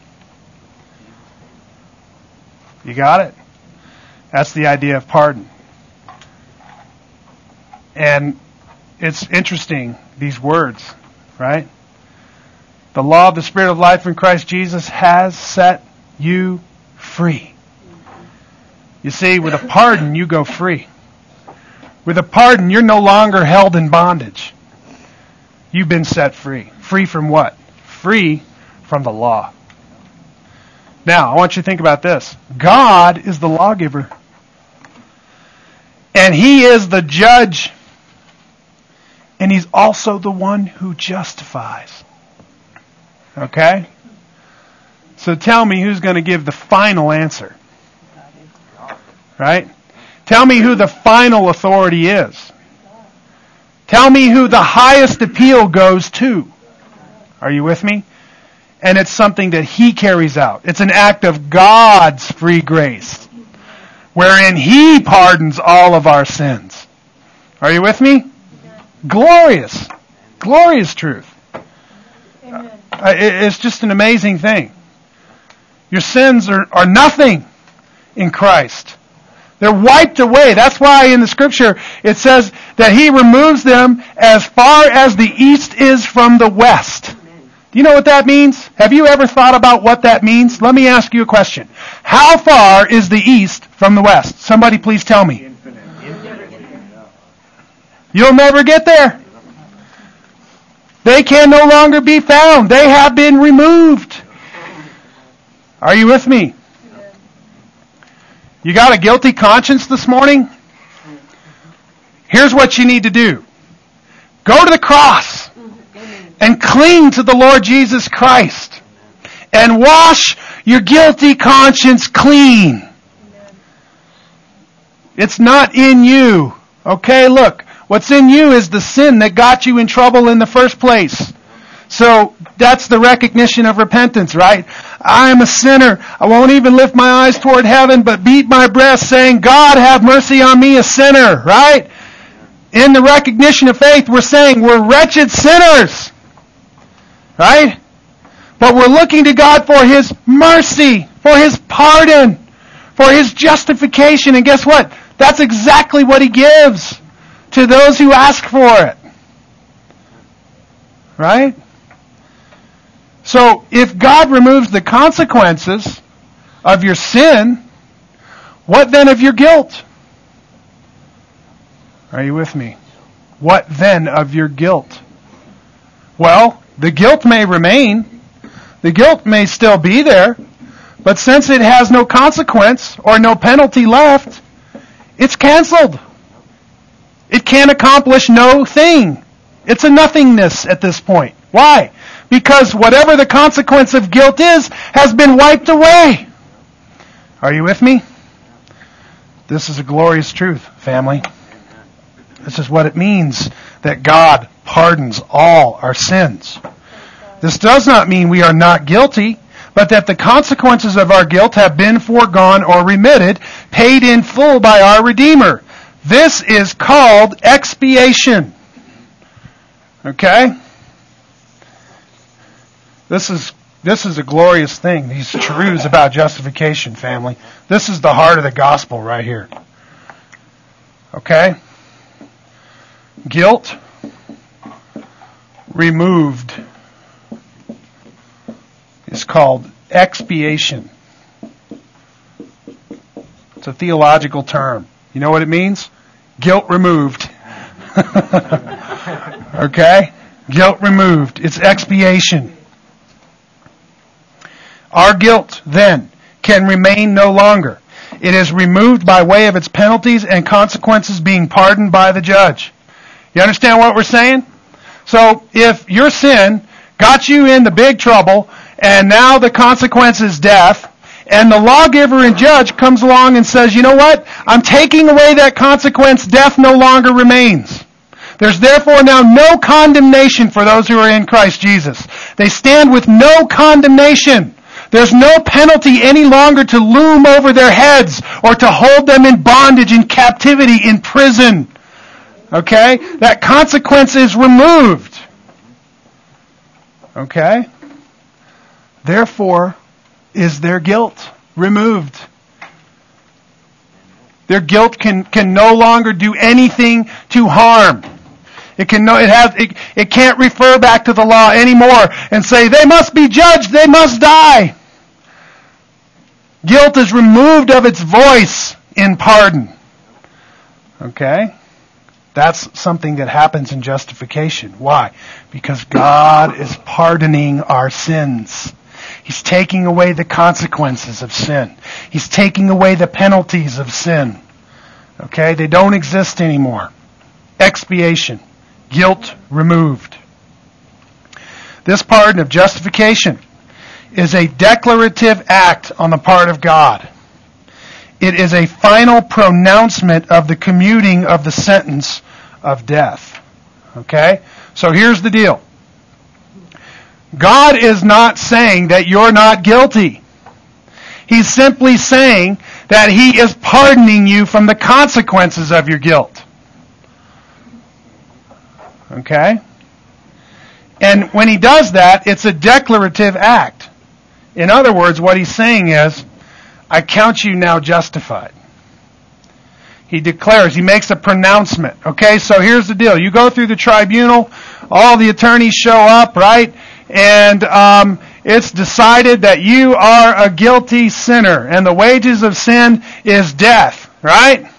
You got it? That's the idea of pardon. And it's interesting, these words, right? The law of the Spirit of life in Christ Jesus has set you free. You see, with a pardon, you go free. With a pardon, you're no longer held in bondage. You've been set free. Free from what? Free from the law. Now, I want you to think about this. God is the lawgiver. And He is the judge and he's also the one who justifies. Okay? So tell me who's going to give the final answer. Right? Tell me who the final authority is. Tell me who the highest appeal goes to. Are you with me? And it's something that He carries out. It's an act of God's free grace, wherein He pardons all of our sins. Are you with me? Glorious. Glorious truth. Amen. Uh, it's just an amazing thing. Your sins are, are nothing in Christ. They're wiped away. That's why in the scripture it says that He removes them as far as the east is from the west. Do you know what that means? Have you ever thought about what that means? Let me ask you a question. How far is the east from the west? Somebody please tell me. You'll never get there. They can no longer be found. They have been removed. Are you with me? You got a guilty conscience this morning? Here's what you need to do. Go to the cross and cling to the Lord Jesus Christ and wash your guilty conscience clean. It's not in you. Okay, look. What's in you is the sin that got you in trouble in the first place. So that's the recognition of repentance, right? I am a sinner. I won't even lift my eyes toward heaven, but beat my breast saying, God have mercy on me, a sinner, right? In the recognition of faith, we're saying we're wretched sinners, right? But we're looking to God for His mercy, for His pardon, for His justification. And guess what? That's exactly what He gives to those who ask for it. Right? So, if God removes the consequences of your sin, what then of your guilt? Are you with me? What then of your guilt? Well, the guilt may remain. The guilt may still be there, but since it has no consequence or no penalty left, it's canceled. It can accomplish no thing. It's a nothingness at this point. Why? Because whatever the consequence of guilt is has been wiped away. Are you with me? This is a glorious truth, family. This is what it means that God pardons all our sins. This does not mean we are not guilty, but that the consequences of our guilt have been foregone or remitted, paid in full by our Redeemer. This is called expiation. Okay? This is this is a glorious thing, these truths about justification, family. This is the heart of the gospel right here. Okay? Guilt removed is called expiation. It's a theological term. You know what it means? Guilt removed. okay? Guilt removed. It's expiation. Our guilt, then, can remain no longer. It is removed by way of its penalties and consequences being pardoned by the judge. You understand what we're saying? So if your sin got you into big trouble and now the consequence is death, and the lawgiver and judge comes along and says, you know what? I'm taking away that consequence. Death no longer remains. There's therefore now no condemnation for those who are in Christ Jesus. They stand with no condemnation. There's no penalty any longer to loom over their heads or to hold them in bondage, in captivity, in prison. Okay? That consequence is removed. Okay? Therefore, is their guilt removed. Their guilt can, can no longer do anything to harm. It can no, it has, it, it can't refer back to the law anymore and say, they must be judged, they must die. Guilt is removed of its voice in pardon. Okay? That's something that happens in justification. Why? Because God is pardoning our sins. He's taking away the consequences of sin. He's taking away the penalties of sin. Okay? They don't exist anymore. Expiation. Guilt removed. This pardon of justification is a declarative act on the part of God. It is a final pronouncement of the commuting of the sentence of death. Okay? So here's the deal. God is not saying that you're not guilty. He's simply saying that He is pardoning you from the consequences of your guilt. Okay? And when He does that, it's a declarative act. In other words, what He's saying is, I count you now justified. He declares, he makes a pronouncement. Okay, so here's the deal. You go through the tribunal, all the attorneys show up, right? And um, it's decided that you are a guilty sinner, and the wages of sin is death, right?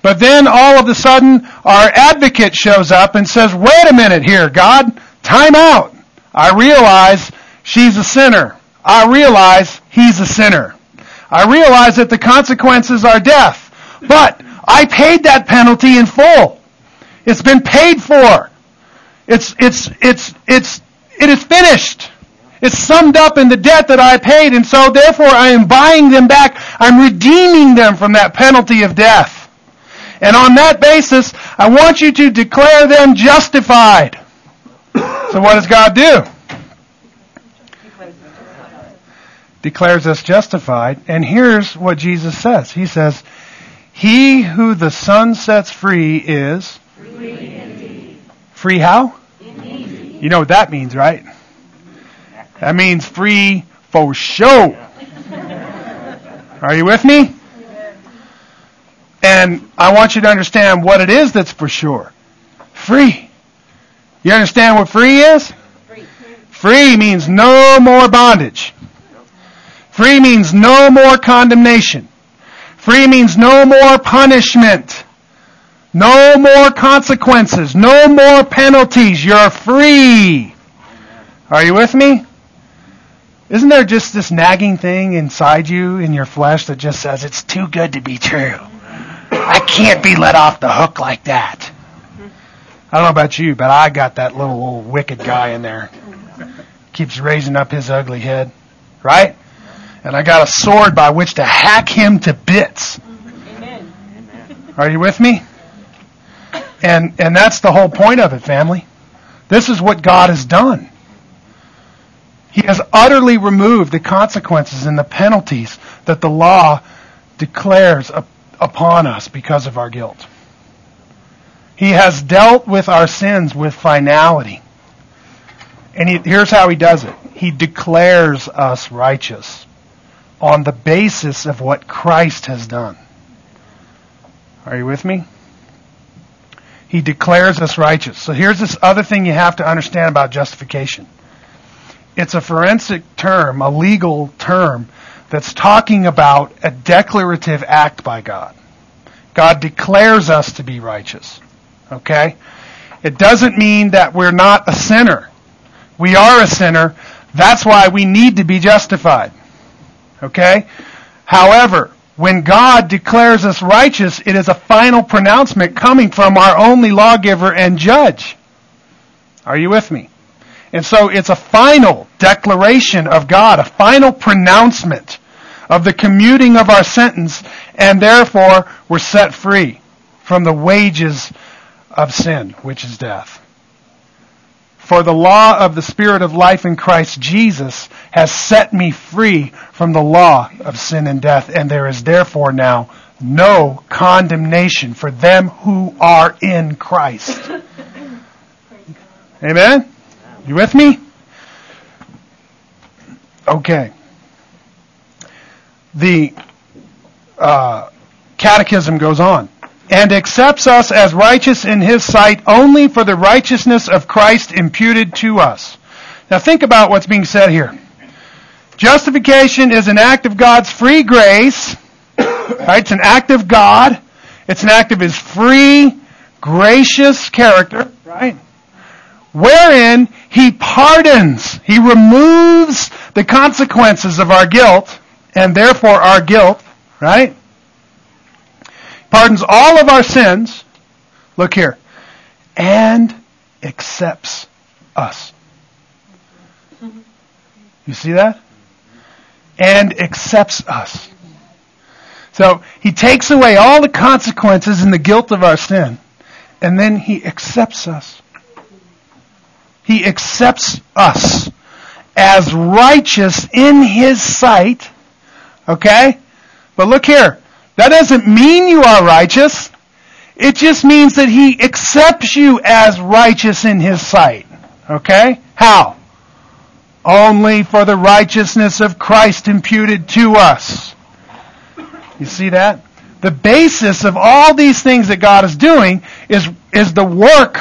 But then all of a sudden, our advocate shows up and says, wait a minute here, God, time out. I realize she's a sinner. I realize he's a sinner. I realize that the consequences are death. But I paid that penalty in full. It's been paid for. It's, it's, it's, it's, it is finished. It's summed up in the debt that I paid, and so therefore I am buying them back. I'm redeeming them from that penalty of death. And on that basis, I want you to declare them justified. So what does God do? Declares us justified. And here's what Jesus says. He says, He who the Son sets free is free, free how? You know what that means, right? That means free for show. Are you with me? And I want you to understand what it is that's for sure. Free. You understand what free is? Free. Free means no more bondage. Free means no more condemnation. Free means no more punishment. No more consequences. No more penalties. You're free. Are you with me? Isn't there just this nagging thing inside you, in your flesh, that just says, it's too good to be true? I can't be let off the hook like that. I don't know about you, but I got that little old wicked guy in there. Keeps raising up his ugly head. Right? And I got a sword by which to hack him to bits. Amen. Are you with me? And and that's the whole point of it, family. This is what God has done. He has utterly removed the consequences and the penalties that the law declares upon us because of our guilt. He has dealt with our sins with finality. And he, here's how he does it. He declares us righteous on the basis of what Christ has done. Are you with me? He declares us righteous. So here's this other thing you have to understand about justification. It's a forensic term, a legal term, that's talking about a declarative act by God. God declares us to be righteous. Okay? It doesn't mean that we're not a sinner. We are a sinner. That's why we need to be justified. Okay? However, when God declares us righteous, it is a final pronouncement coming from our only lawgiver and judge. Are you with me? And so it's a final declaration of God, a final pronouncement of the commuting of our sentence, and therefore we're set free from the wages of sin, which is death. For the law of the Spirit of life in Christ Jesus has set me free from the law of sin and death, and there is therefore now no condemnation for them who are in Christ. Amen? You with me? Okay. The uh, catechism goes on and accepts us as righteous in his sight only for the righteousness of Christ imputed to us. Now think about what's being said here. Justification is an act of God's free grace. Right? It's an act of God. It's an act of his free, gracious character, right? Wherein he pardons, he removes the consequences of our guilt, and therefore our guilt, right? Pardons all of our sins, look here, and accepts us. You see that? And accepts us. So he takes away all the consequences and the guilt of our sin, and then he accepts us. He accepts us as righteous in his sight. Okay? But look here. That doesn't mean you are righteous. It just means that He accepts you as righteous in His sight. Okay? How? Only for the righteousness of Christ imputed to us. You see that? The basis of all these things that God is doing is, is the work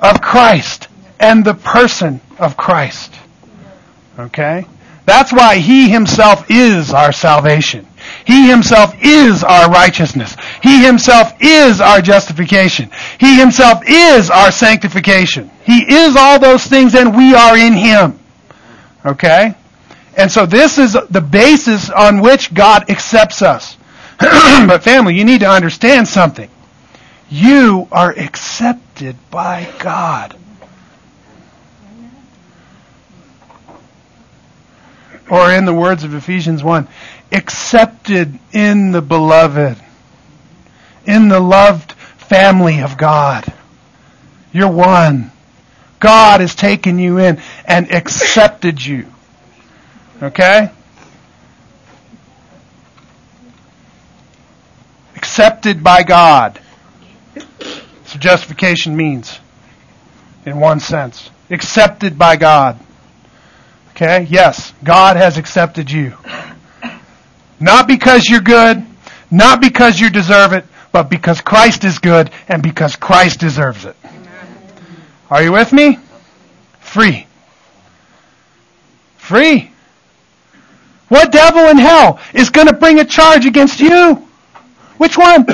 of Christ and the person of Christ. Okay? That's why He Himself is our salvation. He himself is our righteousness. He himself is our justification. He himself is our sanctification. He is all those things and we are in him. Okay? And so this is the basis on which God accepts us. but family, you need to understand something. You are accepted by God. Or in the words of Ephesians 1, accepted in the beloved, in the loved family of God. You're one. God has taken you in and accepted you. Okay? Accepted by God. So justification means, in one sense. Accepted by God. Okay? Yes, God has accepted you. Not because you're good, not because you deserve it, but because Christ is good and because Christ deserves it. Are you with me? Free. Free. What devil in hell is going to bring a charge against you? Which one?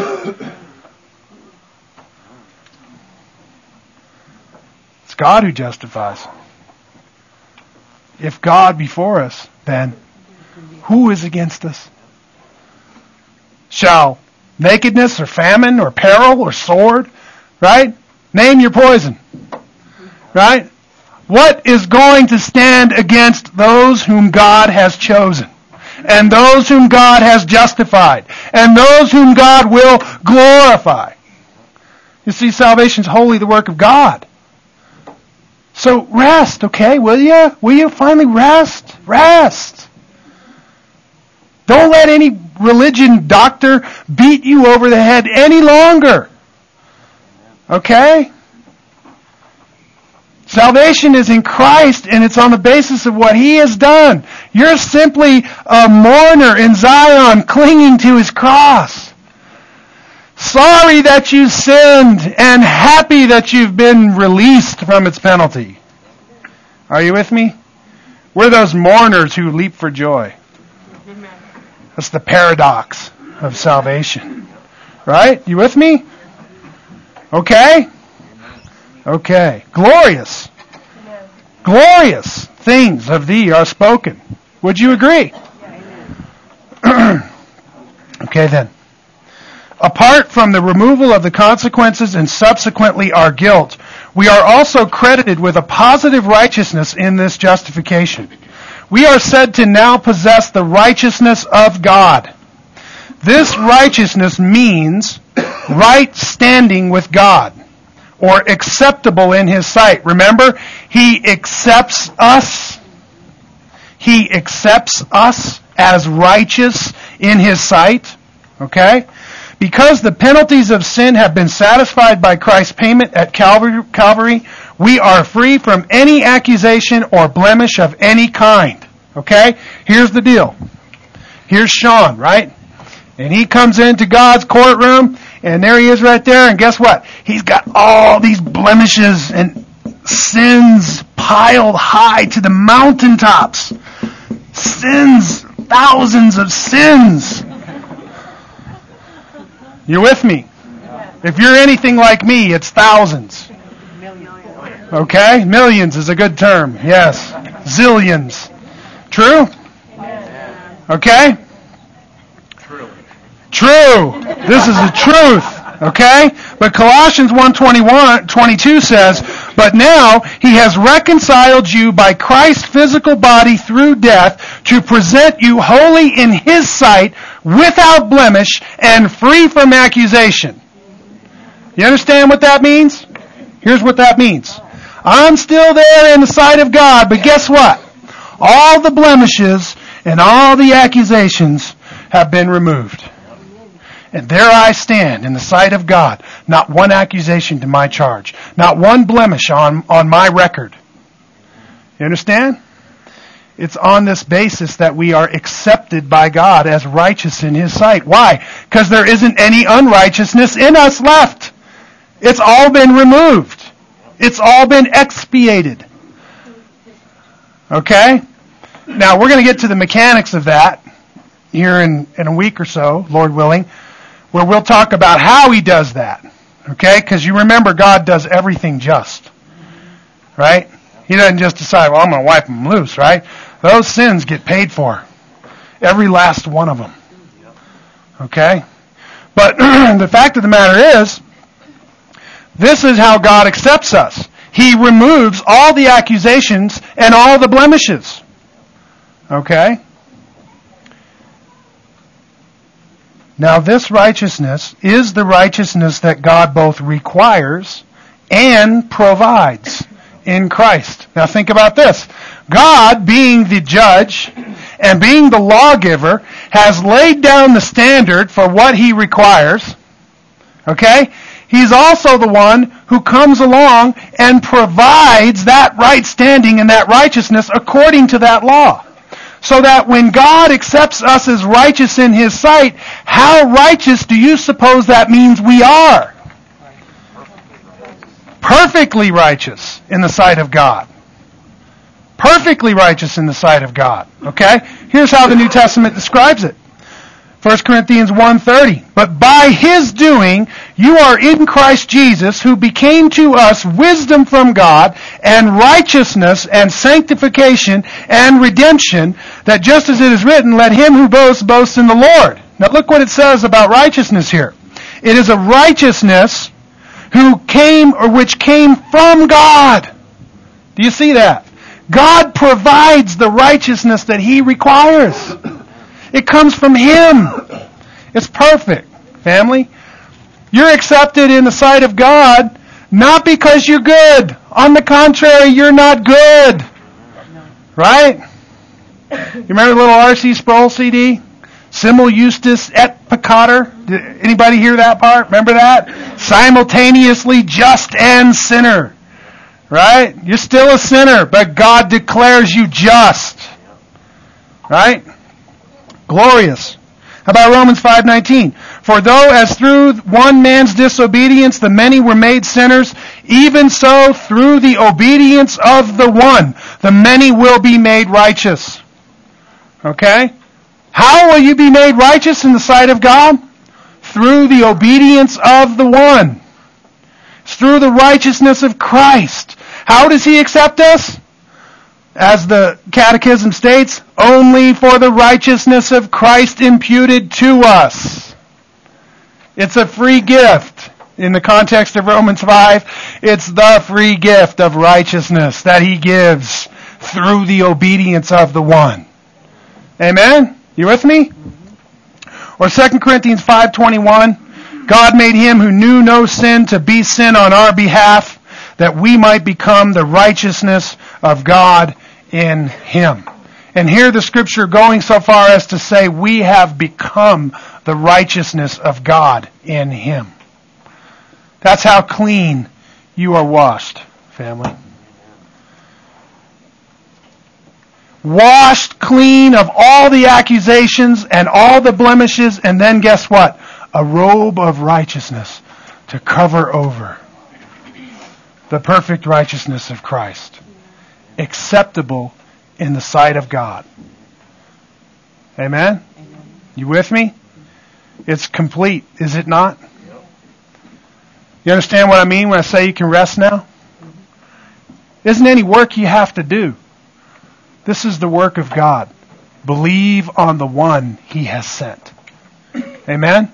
it's God who justifies. If God be for us, then who is against us? Shall nakedness or famine or peril or sword, right? Name your poison, right? What is going to stand against those whom God has chosen? And those whom God has justified? And those whom God will glorify? You see, salvation's wholly the work of God. So rest, okay, will you? Will you finally rest? Rest. Don't let any religion doctor beat you over the head any longer. Okay? Salvation is in Christ and it's on the basis of what He has done. You're simply a mourner in Zion clinging to His cross. Sorry that you sinned and happy that you've been released from its penalty. Are you with me? We're those mourners who leap for joy. That's the paradox of salvation. Right? You with me? Okay? Okay. Glorious. Glorious things of thee are spoken. Would you agree? okay then. Apart from the removal of the consequences and subsequently our guilt, we are also credited with a positive righteousness in this justification. We are said to now possess the righteousness of God. This righteousness means right standing with God or acceptable in His sight. Remember, He accepts us. He accepts us as righteous in His sight. Okay? Because the penalties of sin have been satisfied by Christ's payment at Calvary, Calvary, we are free from any accusation or blemish of any kind. Okay? Here's the deal. Here's Shaan, right? And he comes into God's courtroom, and there he is right there, and guess what? He's got all these blemishes and sins piled high to the mountaintops. Sins, thousands of sins. You're with me? If you're anything like me, it's thousands. Okay? Millions is a good term. Yes. Zillions. True? Okay? True. This is the truth. Okay? But Colossians 1:21 22 says, "But now he has reconciled you by Christ's physical body through death to present you holy in his sight, without blemish and free from accusation." You understand what that means? Here's what that means. I'm still there in the sight of God, but guess what? All the blemishes and all the accusations have been removed. And there I stand in the sight of God. Not one accusation to my charge. Not one blemish on, on my record. You understand? It's on this basis that we are accepted by God as righteous in His sight. Why? Because there isn't any unrighteousness in us left. It's all been removed. It's all been expiated. Okay? Now we're going to get to the mechanics of that here in, in a week or so, Lord willing where we'll talk about how he does that. Okay? Because you remember God does everything just. Right? He doesn't just decide, well, I'm going to wipe them loose, right? Those sins get paid for. Every last one of them. Okay? But the fact of the matter is, this is how God accepts us. He removes all the accusations and all the blemishes. Okay? Now this righteousness is the righteousness that God both requires and provides in Christ. Now think about this. God, being the judge and being the lawgiver, has laid down the standard for what he requires. Okay? He's also the one who comes along and provides that right standing and that righteousness according to that law so that when God accepts us as righteous in His sight, how righteous do you suppose that means we are? Perfectly righteous in the sight of God. Perfectly righteous in the sight of God. Okay? Here's how the New Testament describes it. 1 Corinthians 1.30, But by his doing you are in Christ Jesus, who became to us wisdom from God, and righteousness, and sanctification, and redemption, that just as it is written, let him who boasts boast in the Lord. Now look what it says about righteousness here. It is a righteousness who came, or which came from God. Do you see that? God provides the righteousness that he requires. It comes from Him. It's perfect, family. You're accepted in the sight of God not because you're good. On the contrary, you're not good. Right? You remember the little R.C. Sproul CD? Simul justus et peccator. Did anybody hear that part? Remember that? Simultaneously just and sinner. Right? You're still a sinner, but God declares you just. Right? Glorious. How about Romans 5:19? For though as through one man's disobedience the many were made sinners, even so through the obedience of the one the many will be made righteous. Okay? How will you be made righteous in the sight of God? Through the obedience of the one. It's through the righteousness of Christ. How does he accept us? As the Catechism states, only for the righteousness of Christ imputed to us. It's a free gift. In the context of Romans 5, it's the free gift of righteousness that he gives through the obedience of the one. Amen? You with me? Or 2 Corinthians 5:21, God made him who knew no sin to be sin on our behalf that we might become the righteousness of God in him. And here the scripture going so far as to say we have become the righteousness of God in him. That's how clean you are washed, family. Washed clean of all the accusations and all the blemishes, and then guess what? A robe of righteousness to cover over the perfect righteousness of Christ acceptable in the sight of God. Amen? You with me? It's complete, is it not? You understand what I mean when I say you can rest now? Isn't any work you have to do. This is the work of God. Believe on the one he has sent. Amen?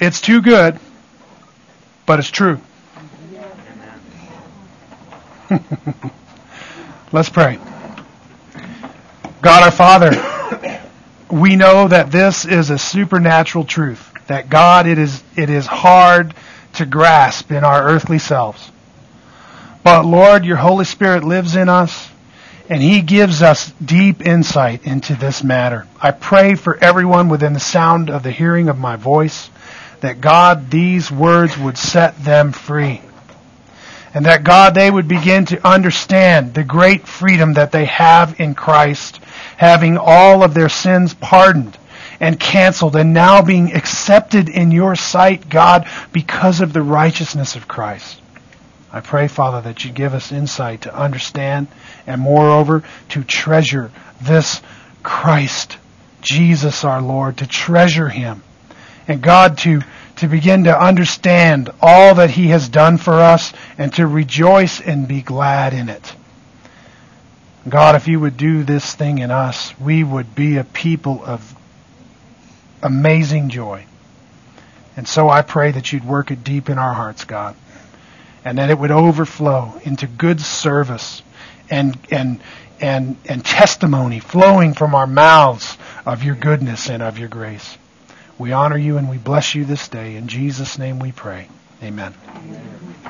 It's too good but it's true. Let's pray. God our Father, we know that this is a supernatural truth. That God, it is, it is hard to grasp in our earthly selves. But Lord, your Holy Spirit lives in us and He gives us deep insight into this matter. I pray for everyone within the sound of the hearing of my voice that God, these words would set them free. And that God, they would begin to understand the great freedom that they have in Christ, having all of their sins pardoned and canceled and now being accepted in your sight, God, because of the righteousness of Christ. I pray, Father, that you give us insight to understand and moreover to treasure this Christ, Jesus our Lord, to treasure him and God to, to begin to understand all that He has done for us and to rejoice and be glad in it. God, if you would do this thing in us, we would be a people of amazing joy. And so I pray that you'd work it deep in our hearts, God, and that it would overflow into good service and, and, and, and testimony flowing from our mouths of your goodness and of your grace. We honor you and we bless you this day. In Jesus' name we pray. Amen.